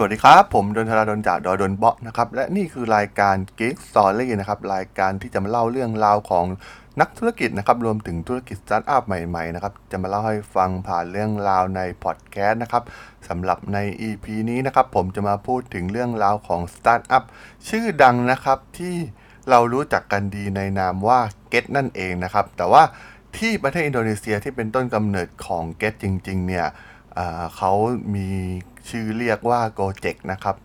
สวัสดีครับ ผมดล ธราดล จาก ด.ดอดนเบาะนะครับ และนี่คือรายการ Geek Story นะครับ รายการที่จะมาเล่าเรื่องราวของนักธุรกิจนะครับ รวมถึงธุรกิจสตาร์ทอัพใหม่ๆนะครับ จะมาเล่าให้ฟังผ่านเรื่องราวในพอดแคสต์นะครับสำหรับใน EP นี้นะครับ ผมจะมาพูดถึงเรื่องราวของสตาร์ทอัพชื่อดังนะครับที่เรารู้จักกันดีในนามว่า Get นั่นเองนะครับ แต่ว่าที่ประเทศอินโดนีเซียที่เป็นต้นกำเนิดของ Get จริง ๆ เนี่ย เขามีชื่อเรียกว่า Gojek นะครับ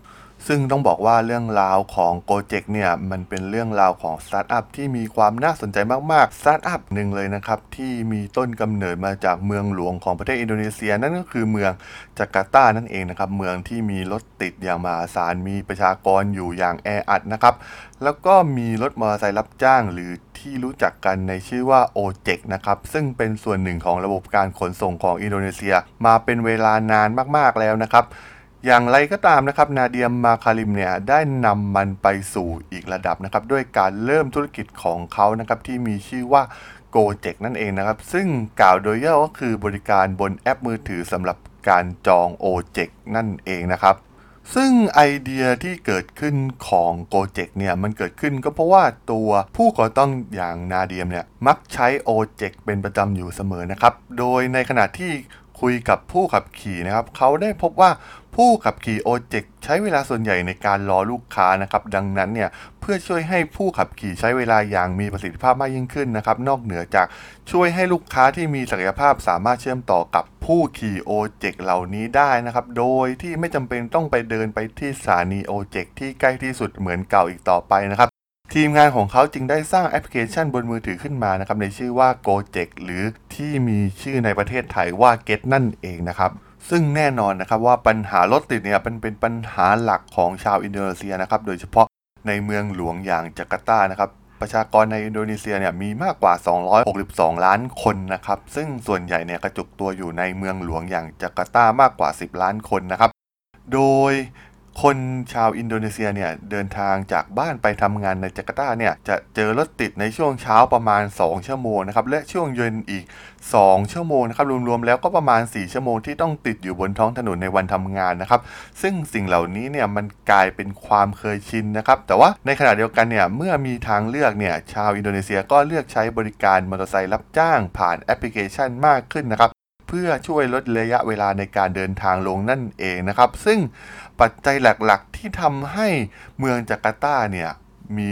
ซึ่งต้องบอกว่าเรื่องราวของ Gojek เนี่ยมันเป็นเรื่องราวของสตาร์ทอัพที่มีความน่าสนใจมากๆ สตาร์ทอัพหนึ่งเลยนะครับ ที่มีต้นกำเนิดมาจากเมืองหลวงของประเทศอินโดนีเซีย นั่นก็คือเมืองจาการ์ตานั่นเองนะครับ เมืองที่มีรถติดอย่างมหาศาลมีประชากรอยู่อย่างแออัดนะครับ แล้วก็มีรถมอเตอร์ไซค์รับจ้างหรือที่รู้จักกันในชื่อว่า o j e k นะครับ ซึ่งเป็นส่วนหนึ่งของระบบการขนส่งของอินโดนีเซีย มาเป็นเวลานานมากๆแล้วนะครับ อย่างไรก็ตามนะครับนาเดียมมาคาริมเนี่ยได้นำมันไปสู่อีกระดับนะครับด้วยการเริ่มธุรกิจของเขานะครับที่มีชื่อว่า g o j e k นั่นเองนะครับ ซึ่งกล่าวโดยย่อก็คือบริการบนแอปมือถือสำหรับการจอง o j e k นั่นเองนะครับซึ่งไอเดียที่เกิดขึ้นของ g o j e k เนี่ยมันเกิดขึ้นก็เพราะว่าตัวผู้ก่อตั้งอย่างนาเดียมเนี่ยมักใช้ o j e k เป็นประจำอยู่เสมอนะครับ โดยในขณะที่คุยกับผู้ขับขี่นะครับ เขาได้พบว่า ผู้ขับขี่ o j e k ใช้เวลาส่วนใหญ่ในการรอลูกค้านะครับดังนั้นเนี่ยเพื่อช่วยให้ผู้ขับขี่ใช้เวลาอย่างมีประสิทธิภาพมากยิ่งขึ้นนะครับนอกเหนือจากช่วยให้ลูกค้าที่มีศักยภาพสามารถเชื่อมต่อกับผู้ขี่ o j e k เหล่านี้ได้นะครับโดยที่ไม่จำเป็นต้องไปเดินไปที่สถานี o j e k ที่ใกล้ที่สุดเหมือนเก่าอีกต่อไปนะครับทีมงานของเขาจึงได้สร้างแอปพลิเคชันบนมือถือขึ้นมานะครับในชื่อว่า Gojek หรือที่มีชื่อในประเทศไทยว่า Get นั่นเองนะครับ ซึ่งแน่นอนนะครับว่าปัญหารถติดเนี่ยเป็นเป็นปัญหาหลักของชาวอินโดนีเซียนะครับ โดยเฉพาะในเมืองหลวงอย่างจาการ์ตานะครับ ประชากรในอินโดนีเซียเนี่ยมีมากกว่า 262 ล้านคนนะครับ ซึ่งส่วนใหญ่เนี่ยกระจุกตัวอยู่ในเมืองหลวงอย่างจาการ์ตามากกว่า 10 ล้านคนนะครับ โดย คนชาวอินโดนีเซียเนี่ยเดินทางจากบ้านไปทำงานในจาการ์ตาเนี่ยจะเจอรถติดในช่วงเช้าประมาณ 2 ชั่วโมงนะครับและช่วงเย็นอีก 2 ชั่วโมงนะครับรวมๆแล้วก็ประมาณ 4 ชั่วโมงที่ต้องติดอยู่บนท้องถนนในวันทำงานนะครับซึ่งสิ่งเหล่านี้เนี่ยมันกลายเป็นความเคยชินนะครับแต่ว่าในขณะเดียวกันเนี่ยเมื่อมีทางเลือกเนี่ยชาวอินโดนีเซียก็เลือกใช้บริการมอเตอร์ไซค์รับจ้างผ่านแอปพลิเคชันมากขึ้นนะครับ พื่อช่วยลดระยะเวลาในการเดินทางลงนั่นเองนะครับ ซึ่งปัจจัยหลักๆที่ทำให้เมืองจาการ์ตาเนี่ยมี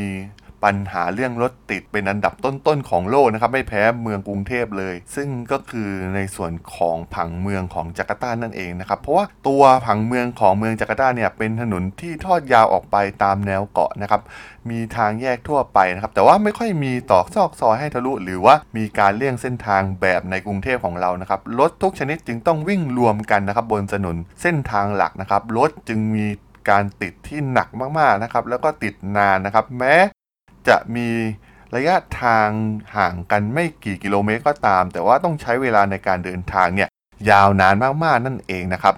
ปัญหาเรื่องรถติดเป็นอันดับต้นๆของโลกนะครับไม่แพ้เมืองกรุงเทพเลย ซึ่งก็คือในส่วนของผังเมืองของจาการ์ตานั่นเองนะครับเพราะว่าตัวผังเมืองของเมืองจาการ์ตาเนี่ยเป็นถนนที่ทอดยาวออกไปตามแนวเกาะนะครับมีทางแยกทั่วไปนะครับแต่ว่าไม่ค่อยมีตอกซอกซอยให้ทะลุ หรือว่ามีการเลี่ยงเส้นทางแบบในกรุงเทพของเรานะครับรถทุกชนิดจึงต้องวิ่งรวมกันนะครับบนถนนเส้นทางหลักนะครับรถจึงมีการติดที่หนักมากๆนะครับแล้วก็ติดนานนะครับ แม้ จะมีระยะทางห่างกันไม่กี่กิโลเมตรก็ตาม แต่ว่าต้องใช้เวลาในการเดินทางเนี่ยยาวนานมากๆนั่นเองนะครับ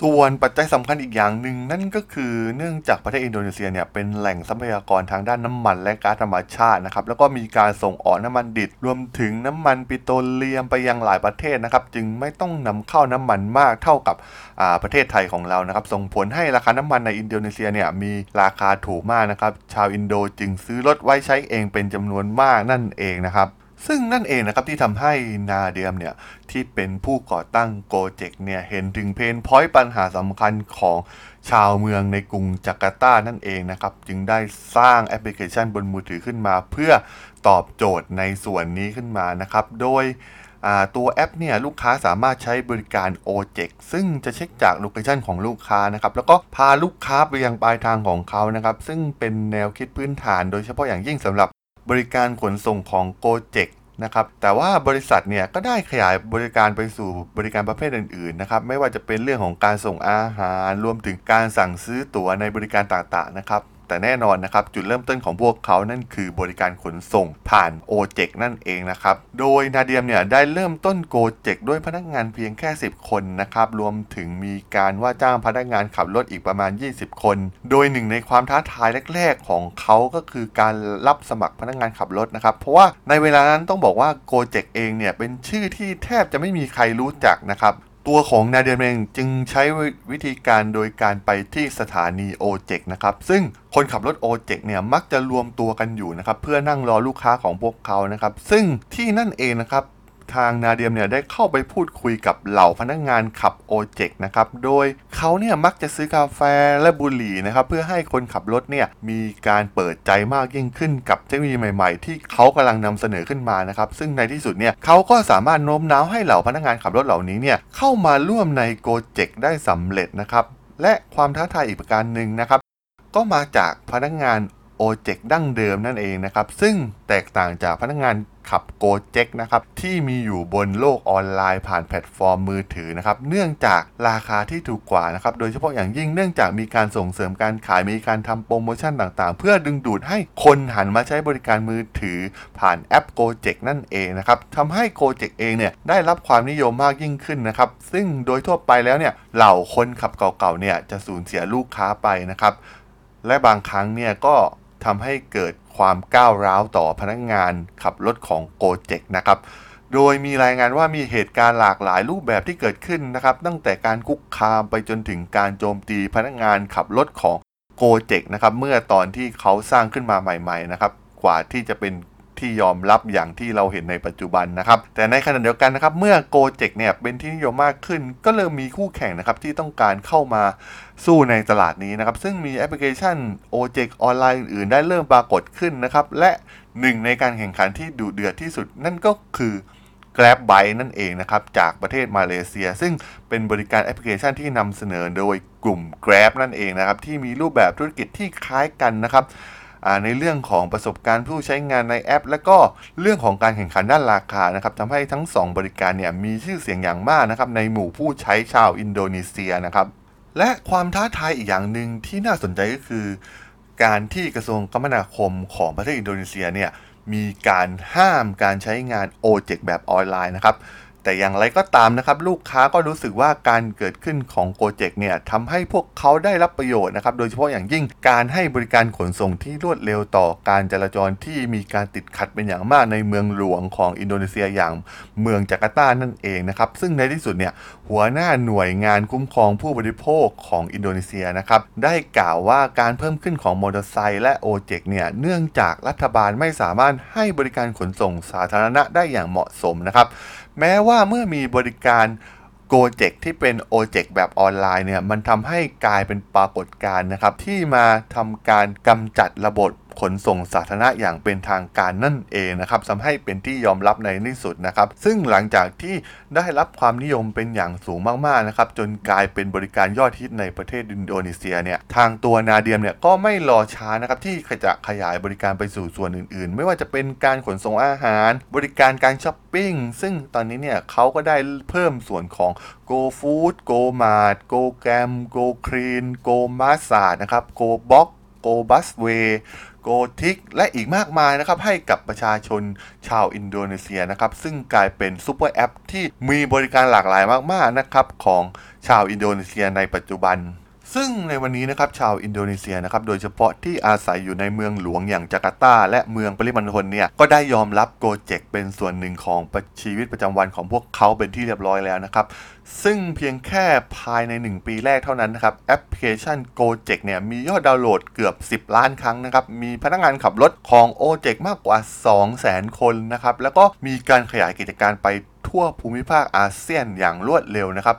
ส่วนปัจจัยสำคัญอีกอย่างหนึ่งนั่นก็คือเนื่องจากประเทศอินโดนีเซียเนี่ยเป็นแหล่งทรัพยากรทางด้านน้ำมันและก๊าซธรรมชาตินะครับแล้วก็มีการส่งออกน้ำมันดิบรวมถึงน้ำมันปิโตรเลียมไปยังหลายประเทศนะครับจึงไม่ต้องนำเข้าน้ำมันมากเท่ากับอ่าประเทศไทยของเรานะครับส่งผลให้ราคาน้ำมันในอินโดนีเซียเนี่ยมีราคาถูกมากนะครับชาวอินโดจึงซื้อรถไว้ใช้เองเป็นจำนวนมากนั่นเองนะครับ ซึ่งนั่นเองนะครับที่ทำให้นาเดียมเนี่ยที่เป็นผู้ก่อตั้ง Gojek เนี่ยเห็นถึง pain point ปัญหาสำคัญของชาวเมืองในกรุงจาการ์ตานั่นเองนะครับ จึงได้สร้างแอปพลิเคชันบนมือถือขึ้นมา เพื่อตอบโจทย์ในส่วนนี้ขึ้นมานะครับ โดยตัวแอปเนี่ยลูกค้าสามารถใช้บริการ o j e k ซึ่งจะเช็คจากโลเคชันของลูกค้านะครับ แล้วก็พาลูกค้าไปยังปลายทางของเขานะครับ ซึ่งเป็นแนวคิดพื้นฐานโดยเฉพาะอย่างยิ่งสำหรับ บริการขนส่งของ g o j e k นะครับแต่ว่าบริษัทเนี่ยก็ได้ขยายบริการไปสู่บริการประเภทอื่นๆนะครับไม่ว่าจะเป็นเรื่องของการส่งอาหาร รวมถึงการสั่งซื้อตั๋วในบริการต่างๆนะครับ แต่แน่นอนนะครับจุดเริ่มต้นของพวกเขานั่นคือบริการขนส่งผ่านโอเจกนั่นเองนะครับโดยนาเดียมเนี่ยได้เริ่มต้นโกเจกด้วยพนักงานเพียงแค่ 10 คนนะครับรวมถึงมีการว่าจ้างพนักงานขับรถอีกประมาณ 20 คน โดยหนึ่งในความท้าทายแรก ๆ ของเขาก็คือการรับสมัครพนักงานขับรถนะครับเพราะว่าในเวลานั้นต้องบอกว่าโกเจกเองเนี่ยเป็นชื่อที่แทบจะไม่มีใครรู้จักนะครับ ตัวของนาเดียเองจึงใช้วิธีการโดยการไปที่สถานีโอเจกนะครับ ซึ่งคนขับรถโอเจกเนี่ยมักจะรวมตัวกันอยู่นะครับ เพื่อนั่งรอลูกค้าของพวกเขานะครับ ซึ่งที่นั่นเองนะครับ ทางนาเดียมเนี่ยได้เข้าไปพูดคุยกับเหล่าพนักงานขับโอเจกนะครับ โดยเขาเนี่ยมักจะซื้อกาแฟและบุหรี่นะครับ เพื่อให้คนขับรถเนี่ยมีการเปิดใจมากยิ่งขึ้นกับเทคโนโลยีใหม่ๆ ที่เขากำลังนำเสนอขึ้นมานะครับ ซึ่งในที่สุดเนี่ยเขาก็สามารถโน้มน้าวให้เหล่าพนักงานขับรถเหล่านี้เนี่ยเข้ามาร่วมในโกเจกได้สำเร็จนะครับและความท้าทายอีกประการหนึ่งนะครับก็มาจากพนักงาน โอเจกดั้งเดิมนั่นเองนะครับ ซึ่งแตกต่างจากพนักงานขับโกเจกนะครับ ที่มีอยู่บนโลกออนไลน์ผ่านแพลตฟอร์มมือถือนะครับ เนื่องจากราคาที่ถูกกว่านะครับ โดยเฉพาะอย่างยิ่งเนื่องจากมีการส่งเสริมการขายมีการทำโปรโมชั่นต่างๆ เพื่อดึงดูดให้คนหันมาใช้บริการมือถือ ผ่านแอปโกเจกนั่นเองนะครับทำให้โกเจกเองเนี่ยได้รับความนิยมมากยิ่งขึ้นนะครับ ซึ่งโดยทั่วไปแล้วเนี่ยเหล่าคนขับเก่าๆเนี่ยจะสูญเสียลูกค้าไปนะครับ และบางครั้งเนี่ยก็ ทำให้เกิดความก้าวร้าวต่อพนักงานขับรถของโกเจกนะครับโดยมีรายงานว่ามีเหตุการณ์หลากหลายรูปแบบที่เกิดขึ้นนะครับ ตั้งแต่การคุกคามไปจนถึงการโจมตีพนักงานขับรถของโกเจกนะครับเมื่อตอนที่เขาสร้างขึ้นมาใหม่ๆนะครับกว่าที่จะเป็นที่ยอมรับอย่างที่เราเห็นในปัจจุบันนะครับ แต่ในขณะเดียวกันนะครับ เมื่อโกเจกเนี่ยเป็นที่นิยมมากขึ้น ก็เริ่มมีคู่แข่งนะครับที่ต้องการเข้ามา สู้ในตลาดนี้นะครับ ซึ่งมีแอปพลิเคชัน o j e k ออนไลน์อื่นๆได้เริ่มปรากฏขึ้นนะครับ และหนึ่งในการแข่งขันที่ดุเดือดที่สุดนั่นก็คือ Grab Bike นั่นเองนะครับ จากประเทศมาเลเซีย ซึ่งเป็นบริการแอปพลิเคชันที่นำเสนอโดยกลุ่ม Grab นั่นเองนะครับ ที่มีรูปแบบธุรกิจที่คล้ายกันนะครับในเรื่องของประสบการณ์ผู้ใช้งานในแอป และก็เรื่องของการแข่งขันด้านราคานะครับทำให้ทั้ง 2 บริการเนี่ยมีชื่อเสียงอย่างมากนะครับในหมู่ผู้ใช้ชาวอินโดนีเซียนะครับ และความท้าทายอีกอย่างหนึ่งที่น่าสนใจก็คือ การที่กระทรวงคมนาคมของประเทศอินโดนีเซียเนี่ยมีการห้ามการใช้งาน ojek แบบออนไลน์นะครับ แต่อย่างไรก็ตามนะครับลูกค้าก็รู้สึกว่าการเกิดขึ้นของ Gojek เนี่ยทำให้พวกเขาได้รับประโยชน์นะครับโดยเฉพาะอย่างยิ่งการให้บริการขนส่งที่รวดเร็วต่อการจราจรที่มีการติดขัดเป็นอย่างมากในเมืองหลวงของอินโดนีเซียอย่างเมืองจาการ์ตานั่นเองนะครับซึ่งในที่สุดเนี่ยหัวหน้าหน่วยงานคุ้มครองผู้บริโภคของอินโดนีเซียนะครับได้กล่าวว่าการเพิ่มขึ้นของมอเตอร์ไซค์และโอเจกเนี่ยเนื่องจากรัฐบาลไม่สามารถให้บริการขนส่งสาธารณะได้อย่างเหมาะสมนะครับ แม้ว่าเมื่อมีบริการโกเจกที่เป็นโอเจกแบบออนไลน์เนี่ยมันทำให้กลายเป็นปรากฏการณ์นะครับ ที่มาทำการกำจัดระบบ ขนส่งสาธารณะอย่างเป็นทางการนั่นเองนะครับทำให้เป็นที่ยอมรับในที่สุดนะครับ ซึ่งหลังจากที่ได้รับความนิยมเป็นอย่างสูงมากๆนะครับจนกลายเป็นบริการยอดฮิตในประเทศอินโดนีเซียเนี่ยทางตัวนาเดียมเนี่ยก็ไม่รอช้านะครับที่จะขยายบริการไปสู่ส่วนอื่น ๆ ไม่ว่าจะเป็นการขนส่งอาหาร บริการการช้อปปิ้งซึ่งตอนนี้เนี่ยเขาก็ได้เพิ่มส่วนของ Go Food Go Mart Go Glam Go Clean Go m a s s a นะครับ Go Box Go Busway Go Tix และอีกมากมายนะครับให้กับประชาชนชาวอินโดนีเซียนะครับซึ่งกลายเป็นซูเปอร์แอปที่มีบริการหลากหลายมากๆนะครับของชาวอินโดนีเซียในปัจจุบัน ซึ่งในวันนี้นะครับชาวอินโดนีเซียนะครับโดยเฉพาะที่อาศัยอยู่ในเมืองหลวงอย่างจาการ์ตา และเมืองปริมณฑลเนี่ยก็ได้ยอมรับ Gojek เป็นส่วนหนึ่งของชีวิตประจำวันของพวกเขาเป็นที่เรียบร้อยแล้วนะครับซึ่งเพียงแค่ภายใน 1 ปีแรกเท่านั้นนะครับแอปพลิเคชัน Gojek เนี่ยมียอดดาวน์โหลดเกือบ 10 ล้านครั้งนะครับมีพนักงานขับรถของ Gojek มากกว่า 200,000 คนนะครับแล้วก็มีการขยายกิจการไปทั่วภูมิภาคอาเซียนอย่างรวดเร็วนะครับ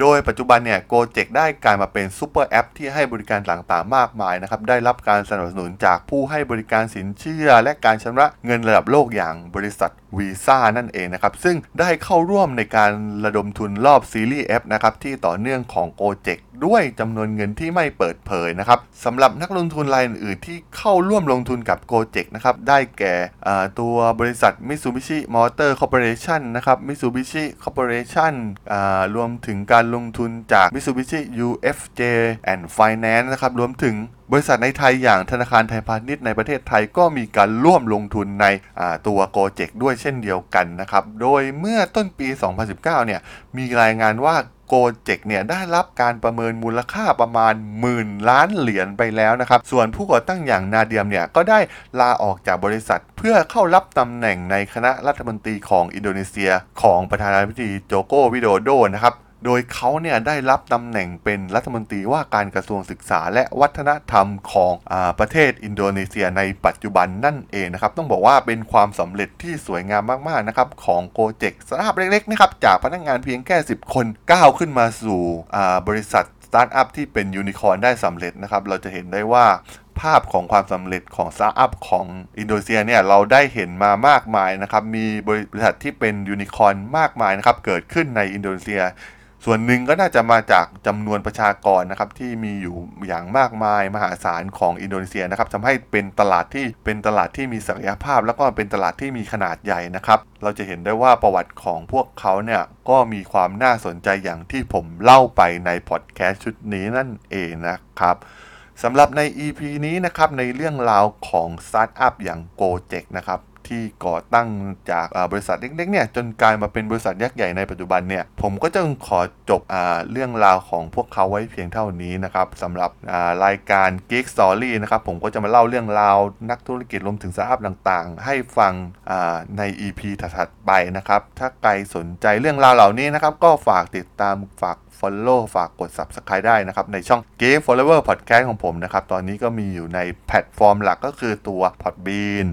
โดยปัจจุบันเนี่ยโกเจกได้กลายมาเป็นซูเปอร์แอปที่ให้บริการต่างๆมากมายนะครับ ได้รับการสนับสนุนจากผู้ให้บริการสินเชื่อ และการชำระเงินระดับโลกอย่างบริษัทวีซ่านั่นเองนะครับ ซึ่งได้เข้าร่วมในการระดมทุนรอบซีรีส์ F นะครับ ที่ต่อเนื่องของ Gojek ด้วยจำนวนเงินที่ไม่เปิดเผยนะครับสำหรับนักลงทุนรายอื่นๆที่เข้าร่วมลงทุนกับ Gojek นะครับ ได้แก่ตัวบริษัท Mitsubishi Motor Corporation นะครับ Mitsubishi Corporation อ่ารวมถึงการลงทุนจาก Mitsubishi UFJ and Finance นะครับ รวมถึง บริษัทในไทยอย่างธนาคารไทยพาณิชย์ในประเทศไทยก็มีการร่วมลงทุนในตัวโกเจกด้วยเช่นเดียวกันนะครับ โดยเมื่อต้นปี 2019 เนี่ย มีรายงานว่าGojek เนี่ยได้รับการประเมินมูลค่าประมาณหมื่นล้านเหรียญไปแล้วนะครับ ส่วนผู้ก่อตั้งอย่างนาเดียมเนี่ยก็ได้ลาออกจากบริษัท เพื่อเข้ารับตำแหน่งในคณะรัฐมนตรีของอินโดนีเซีย ของประธานาธิบดีโจโกวิโดโดนะครับ โดยเขาเนี่ยได้รับตำแหน่งเป็นรัฐมนตรีว่าการกระทรวงศึกษา และวัฒนธรรมของอประเทศอินโดนีเซียในปัจจุบันนั่นเองนะครับ ต้องบอกว่าเป็นความสำเร็จที่สวยงามมากๆนะครับของ Gojek สตาร์ทอัพเล็กๆนะครับจากพนักงานเพียงแค่ 10 คนก้าวขึ้นมาสู่บริษัทสตาร์ทอัพที่เป็นยูนิคอร์นได้สำเร็จนะครับ เราจะเห็นได้ว่าภาพของความสำเร็จของสตาร์ทอัพของอินโดนีเซียเนี่ยเราได้เห็นมามากมายนะครับ มีบริษัทที่เป็นยูนิคอร์นมากมายนะครับ เกิดขึ้นในอินโดนีเซีย ส่วนหนึ่งก็น่าจะมาจากจำนวนประชากรนะครับที่มีอยู่อย่างมากมายมหาศาลของอินโดนีเซียนะครับทำให้เป็นตลาดที่เป็นตลาดที่มีศักยภาพ แล้วก็เป็นตลาดที่มีขนาดใหญ่นะครับ เราจะเห็นได้ว่าประวัติของพวกเขาเนี่ยก็มีความน่าสนใจอย่างที่ผมเล่าไปในพอดแคสต์ชุดนี้นั่นเองนะครับสำหรับใน EP นี้นะครับในเรื่องราวของสตาร์ทอัพอย่าง Gojek นะครับ ที่ก่อตั้งจากบริษัทเล็กๆเนี่ยจนกลายมาเป็นบริษัทยักษ์ใหญ่ในปัจจุบันเนี่ยผมก็จะขอจบอเรื่องราวของพวกเขาไว้เพียงเท่านี้นะครับสำหรับรายการ Geek Story นะครับผมก็จะมาเล่าเรื่องราวนักธุรกิจรวมถึงสตาร์ทอัพต่างๆ ให้ฟังใน EP ถัดๆไปนะครับ ถ้าใครสนใจเรื่องราวเหล่านี้นะครับ ก็ฝากติดตามฝาก Follow ฝากกด Subscribe ได้นะครับ ในช่อง Game Follower Podcast ของผมนะครับ ตอนนี้ก็มีอยู่ในแพลตฟอร์มหลักก็คือตัว Podbean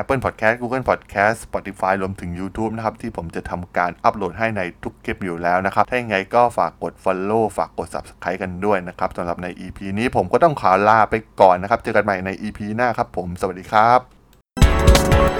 Apple Podcast Google Podcast Spotify รวมถึง YouTube นะครับ ที่ผมจะทำการอัปโหลดให้ในทุกคลิปอยู่แล้วนะครับ ถ้าอย่างไงก็ฝากกด Follow ฝากกด Subscribe กันด้วยนะครับสำหรับใน EP นี้ผมก็ต้องขอลาไปก่อนนะครับ เจอกันใหม่ใน EP หน้าครับผม สวัสดีครับ